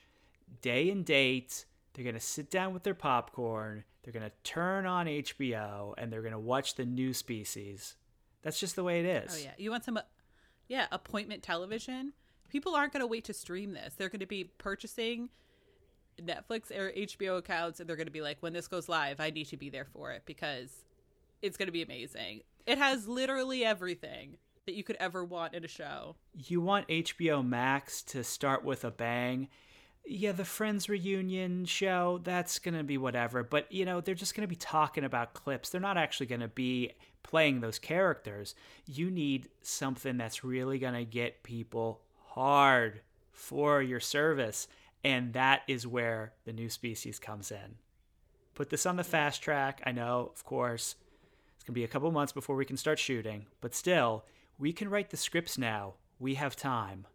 day and date. They're going to sit down with their popcorn. They're going to turn on HBO and they're going to watch the new species. That's just the way it oh, is. Oh yeah. You want some uh, yeah, appointment television? People aren't going to wait to stream this. They're going to be purchasing Netflix or HBO accounts and they're going to be like when this goes live, I need to be there for it because it's going to be amazing. It has literally everything that you could ever want in a show. You want HBO Max to start with a bang. Yeah, the Friends reunion show, that's going to be whatever. But, you know, they're just going to be talking about clips. They're not actually going to be playing those characters. You need something that's really going to get people hard for your service. And that is where the new species comes in. Put this on the fast track. I know, of course, it's going to be a couple months before we can start shooting, but still, we can write the scripts now. We have time.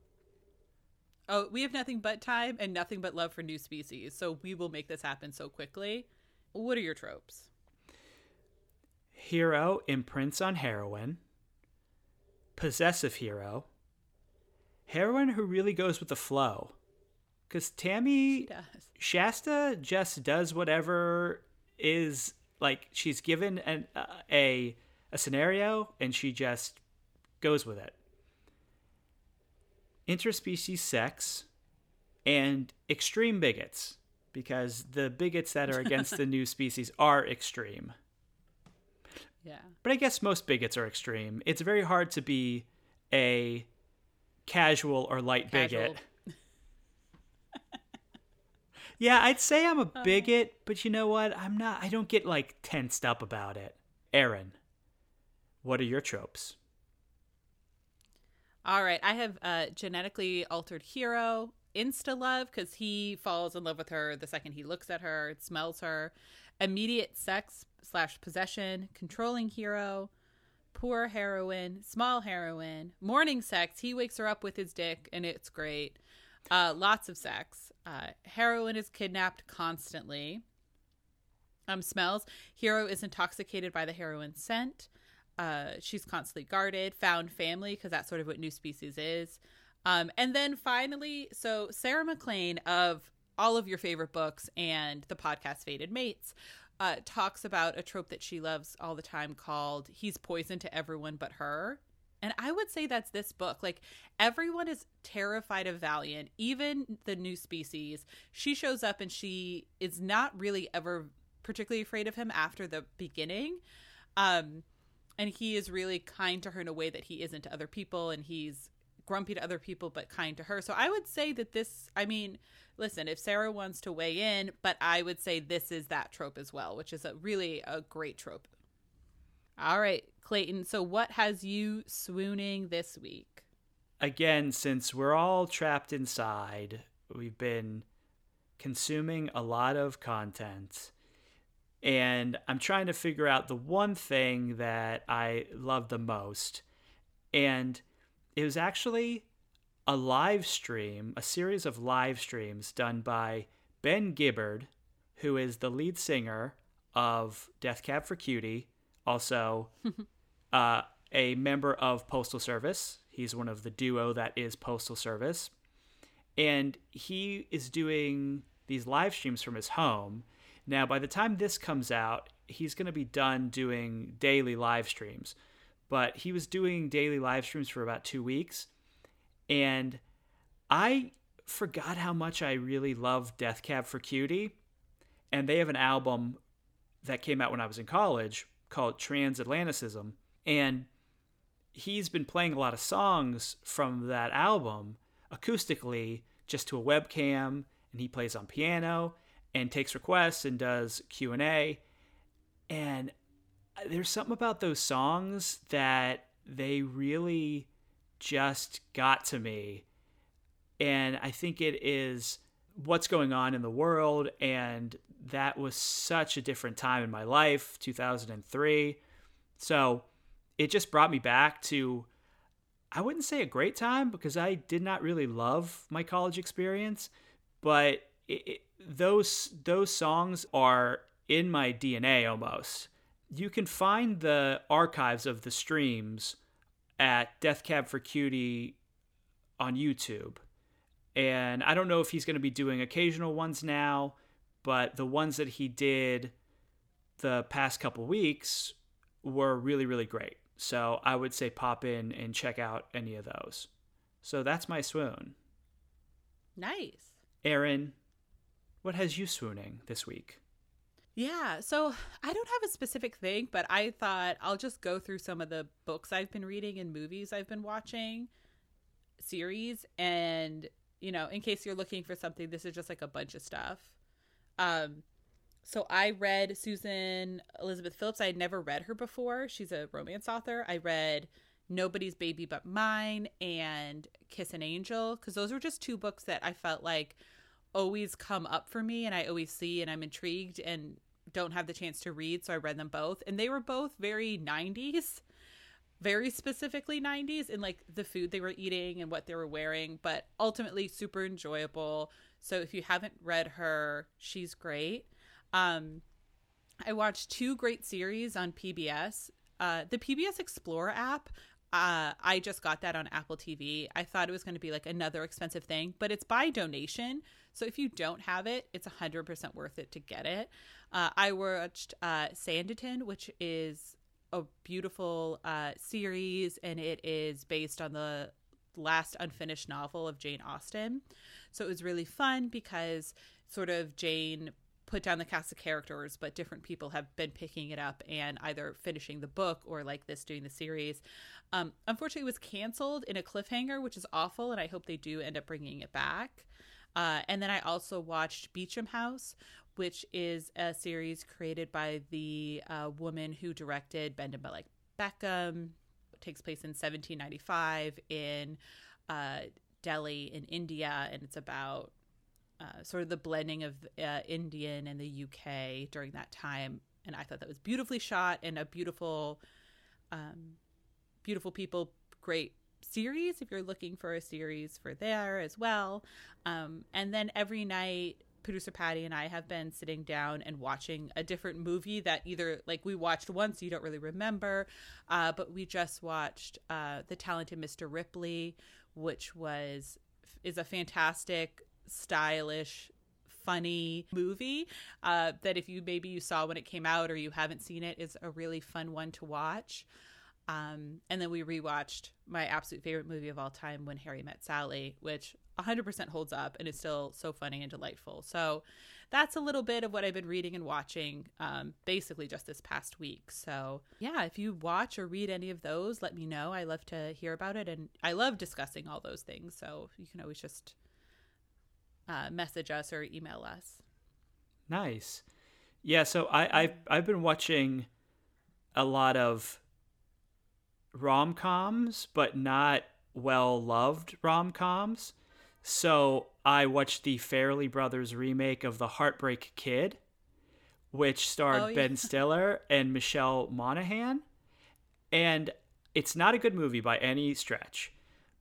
Oh, we have nothing but time and nothing but love for new species. So we will make this happen so quickly. What are your tropes? Hero imprints on heroine. Possessive hero. Heroine who really goes with the flow. Because Tammy Shasta just does whatever is like she's given an, uh, a a scenario and she just goes with it. Interspecies sex and extreme bigots, because the bigots that are against the new species are extreme. Yeah. But I guess most bigots are extreme. It's very hard to be a casual or light casual. bigot. yeah, I'd say I'm a bigot, but you know what? I'm not I don't get like tensed up about it. Erin, what are your tropes? All right, I have a genetically altered hero, insta love, because he falls in love with her the second he looks at her, smells her. Immediate sex slash possession, controlling hero, poor heroine, small heroine, morning sex. He wakes her up with his dick, and it's great. Uh, lots of sex. Uh, heroine is kidnapped constantly. Um, smells. Hero is intoxicated by the heroine scent. Uh, she's constantly guarded, found family, because that's sort of what New Species is. Um, and then finally, so Sarah MacLean of all of your favorite books and the podcast Fated Mates uh, talks about a trope that she loves all the time called He's Poison to Everyone But Her. And I would say that's this book. Like, everyone is terrified of Valiant, even the new species. She shows up and she is not really ever particularly afraid of him after the beginning. Um, and he is really kind to her in a way that he isn't to other people and he's grumpy to other people but kind to her. So i would say that this i mean listen if sarah wants to weigh in but i would say this is that trope as well which is a really a great trope. All right clayton so what has you swooning this week? Again since we're all trapped inside we've been consuming a lot of content and I'm trying to figure out the one thing that I love the most. And it was actually a live stream, a series of live streams done by Ben Gibbard, who is the lead singer of Death Cab for Cutie, also uh, a member of Postal Service. He's one of the duo that is Postal Service. And he is doing these live streams from his home now, by the time this comes out, he's going to be done doing daily live streams. But he was doing daily live streams for about two weeks. And I forgot how much I really love Death Cab for Cutie. And they have an album that came out when I was in college called Transatlanticism. And he's been playing a lot of songs from that album acoustically just to a webcam and he plays on piano and takes requests and does Q&A and there's something about those songs that they really just got to me. And I think it is what's going on in the world. And that was such a different time in my life, 2003. So it just brought me back to, I wouldn't say a great time because I did not really love my college experience, but it, those those songs are in my DNA almost. You can find the archives of the streams at Death Cab for Cutie on YouTube. And I don't know if he's going to be doing occasional ones now, but the ones that he did the past couple weeks were really, really great. So I would say pop in and check out any of those. So that's my swoon. Nice. Erin, what has you swooning this week? Yeah, so I don't have a specific thing, but I thought I'll just go through some of the books I've been reading and movies I've been watching, series, and you know, in case you're looking for something, this is just like a bunch of stuff. Um, so I read Susan Elizabeth Phillips. I had never read her before. She's a romance author. I read Nobody's Baby But Mine and Kiss an Angel because those were just two books that I felt like always come up for me and I always see and I'm intrigued and don't have the chance to read. So I read them both. And they were both very 90s, very specifically 90s in like the food they were eating and what they were wearing, but ultimately super enjoyable. So if you haven't read her, she's great. Um, I watched two great series on PBS. Uh, the PBS Explorer app, uh, I just got that on Apple TV. I thought it was going to be like another expensive thing, but it's by donation. So if you don't have it, it's 100% worth it to get it. Uh, I watched uh, Sanditon, which is a beautiful uh, series, and it is based on the last unfinished novel of Jane Austen. So it was really fun because sort of Jane put down the cast of characters, but different people have been picking it up and either finishing the book or like this doing the series. Um, unfortunately, it was canceled in a cliffhanger, which is awful, and I hope they do end up bringing it back. Uh, and then I also watched Beecham House, which is a series created by the uh, woman who directed Bend It Like Beckham. It takes place in 1795 in uh, Delhi in India, and it's about uh, sort of the blending of uh, Indian and the UK during that time. And I thought that was beautifully shot and a beautiful, um, beautiful people, great series if you're looking for a series for there as well. Um, and then every night, producer Patty and I have been sitting down and watching a different movie that either like we watched once, you don't really remember, uh, but we just watched uh, The Talented Mr. Ripley, which was is a fantastic, stylish funny movie uh, that if you maybe you saw when it came out or you haven't seen it is a really fun one to watch um, and then we rewatched my absolute favorite movie of all time, When Harry Met Sally, which 100% holds up and is still so funny and delightful. So that's a little bit of what I've been reading and watching um, basically just this past week. So, yeah, if you watch or read any of those, let me know. I love to hear about it and I love discussing all those things. So you can always just uh, message us or email us. Nice. Yeah, so I, I've, I've been watching a lot of rom coms, but not well loved rom coms. So I watched the Farrelly Brothers remake of The Heartbreak Kid, which starred oh, yeah. Ben Stiller and Michelle Monaghan. And it's not a good movie by any stretch,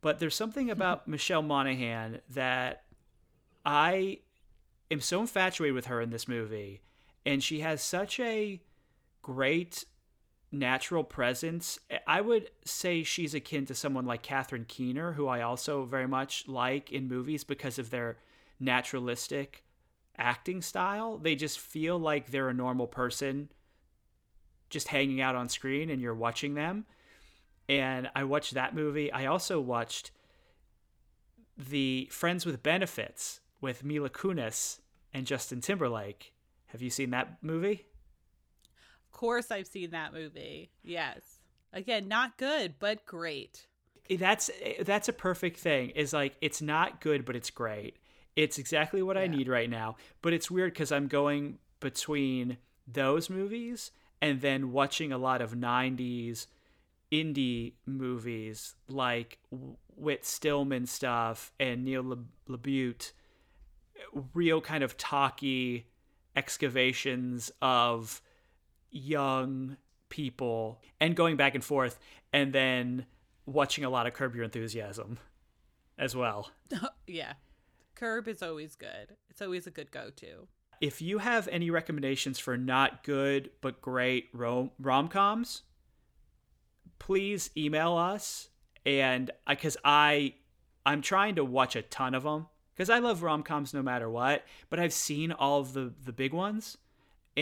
but there's something about Michelle Monaghan that I am so infatuated with her in this movie. And she has such a great natural presence. Eh, I would say she's akin to someone like Catherine Keener, who I also very much like in movies because of their naturalistic acting style. They just feel like they're a normal person just hanging out on screen and you're watching them. And I watched that movie. I also watched the Friends with Benefits with Mila Kunis and Justin Timberlake. Have you seen that movie? Course I've seen that movie. Yes. Again, not good, but great. Eh, that's eh, that's a perfect thing. Is like it's not good, but it's great. It's exactly what yeah. I need right now. But it's weird because I'm going between those movies and then watching a lot of 90s indie movies like Whit Stillman stuff and Neil Le- LaBute, eh, real kind of talky excavations of young people and going back and forth and then watching a lot of Curb Your Enthusiasm as well. yeah. Curb is always good. It's always a good go to. If you have any recommendations for not good but great rom rom-coms please email us. And because I, I'm trying to watch a ton of them because I love rom coms no matter what, but I've seen all of the the big ones,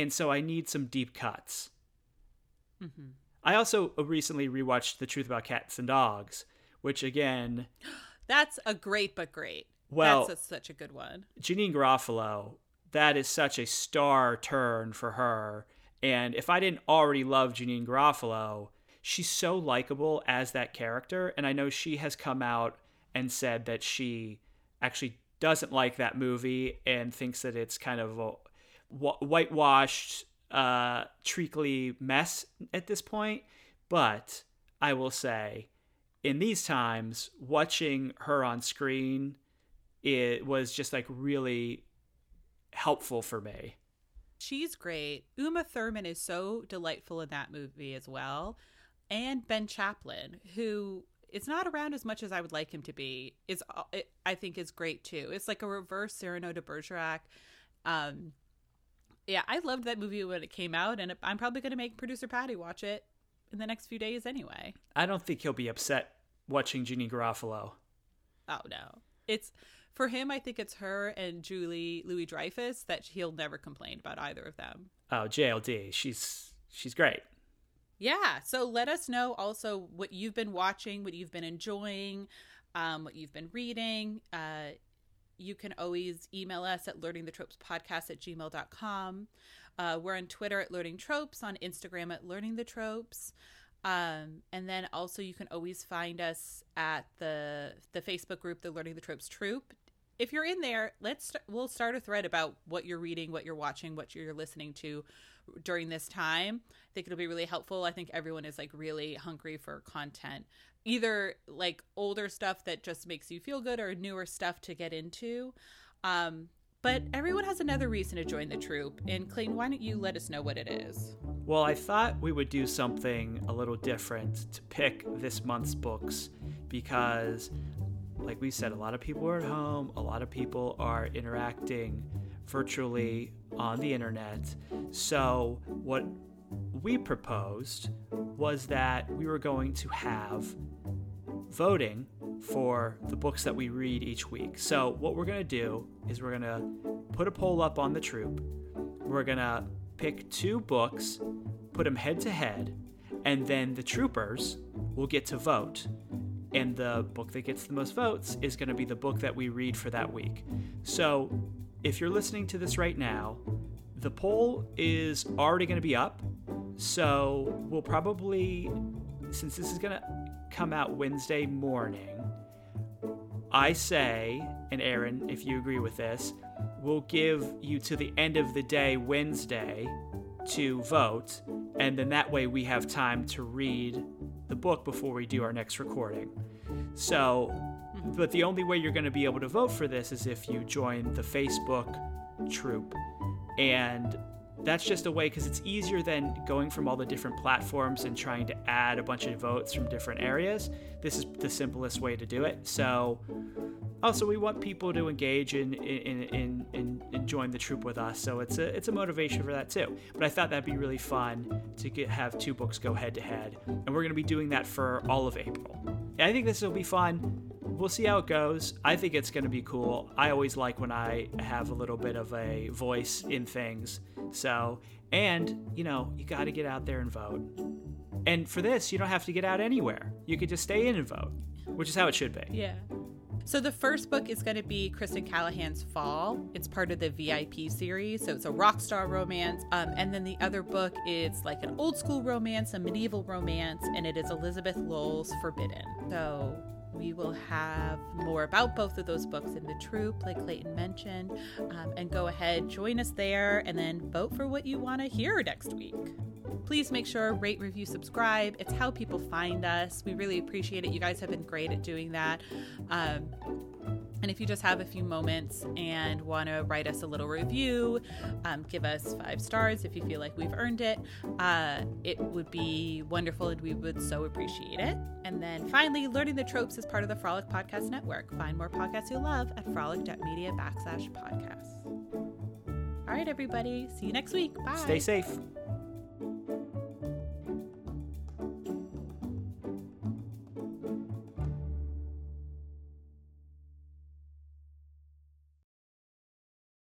and so I need some deep cuts. Mm-hmm. I also recently rewatched The Truth About Cats and Dogs, which again, that's a great but great. Well, that's a, such a good one. Janeane Garofalo, that is such a star turn for her. And if I didn't already love Janeane Garofalo, she's so likable as that character. And I know she has come out and said that she actually doesn't like that movie and thinks that it's kind of whitewashed uh, treacly mess at this point. But I will say, in these times, watching her on screen, it was just like really helpful for me. She's great. Uma Thurman is so delightful in that movie as well. And Ben Chaplin, who is not around as much as I would like him to be, is uh, I think is great too. It's like a reverse Cyrano de Bergerac. Um, yeah, I loved that movie when it came out, and I'm probably going to make producer Patty watch it in the next few days anyway. I don't think he'll be upset watching Janeane Garofalo. Oh no, it's for him. I think it's her and Julia Louis Dreyfus that he'll never complain about either of them. Oh, JLD, she's she's great. Yeah, so let us know also what you've been watching, what you've been enjoying, um, what you've been reading. Uh, you can always email us at learningthetropespodcast at gmail.com. Uh, we're on Twitter at Learning Tropes, on Instagram at Learning the Tropes. Um, and then also you can always find us at the the Facebook group, the Learning the Tropes Troop. If you're in there, let's we'll start a thread about what you're reading, what you're watching, what you're listening to during this time. I think it'll be really helpful. I think everyone is like really hungry for content either like older stuff that just makes you feel good or newer stuff to get into. Um, but everyone has another reason to join the troop. And Clayton, why don't you let us know what it is? Well, I thought we would do something a little different to pick this month's books because, like we said, a lot of people are at home, a lot of people are interacting virtually on the internet. So, what we proposed was that we were going to have voting for the books that we read each week. So, what we're going to do is we're going to put a poll up on the troop. We're going to pick two books, put them head to head, and then the troopers will get to vote. And the book that gets the most votes is going to be the book that we read for that week. So, if you're listening to this right now, the poll is already going to be up. So, we'll probably, since this is going to come out Wednesday morning. I say, and Erin, if you agree with this, we'll give you to the end of the day Wednesday to vote, and then that way we have time to read the book before we do our next recording. So, but the only way you're going to be able to vote for this is if you join the Facebook troop. And that's just a way because it's easier than going from all the different platforms and trying to add a bunch of votes from different areas. This is the simplest way to do it. So, also we want people to engage in in, in, in, in join the troop with us. So it's a it's a motivation for that too. But I thought that'd be really fun to get have two books go head to head, and we're gonna be doing that for all of April. And I think this will be fun we'll see how it goes. I think it's going to be cool. I always like when I have a little bit of a voice in things. So, and, you know, you got to get out there and vote. And for this, you don't have to get out anywhere. You could just stay in and vote, which is how it should be. Yeah. So the first book is going to be Kristen Callihan's Fall. It's part of the VIP series, so it's a rock star romance. Um, and then the other book is like an old school romance, a medieval romance, and it is Elizabeth Lowell's Forbidden. So we will have more about both of those books in the troop, like Clayton mentioned. Um, and go ahead, join us there, and then vote for what you want to hear next week. please make sure rate, review, subscribe. It's how people find us. We really appreciate it. You guys have been great at doing that. Um, and if you just have a few moments and want to write us a little review, um, give us five stars if you feel like we've earned it, uh, it would be wonderful and we would so appreciate it. And then finally, Learning the Tropes is part of the Frolic Podcast Network. Find more podcasts you love at frolic.media backslash podcasts. All right, everybody. See you next week. Bye. Stay safe.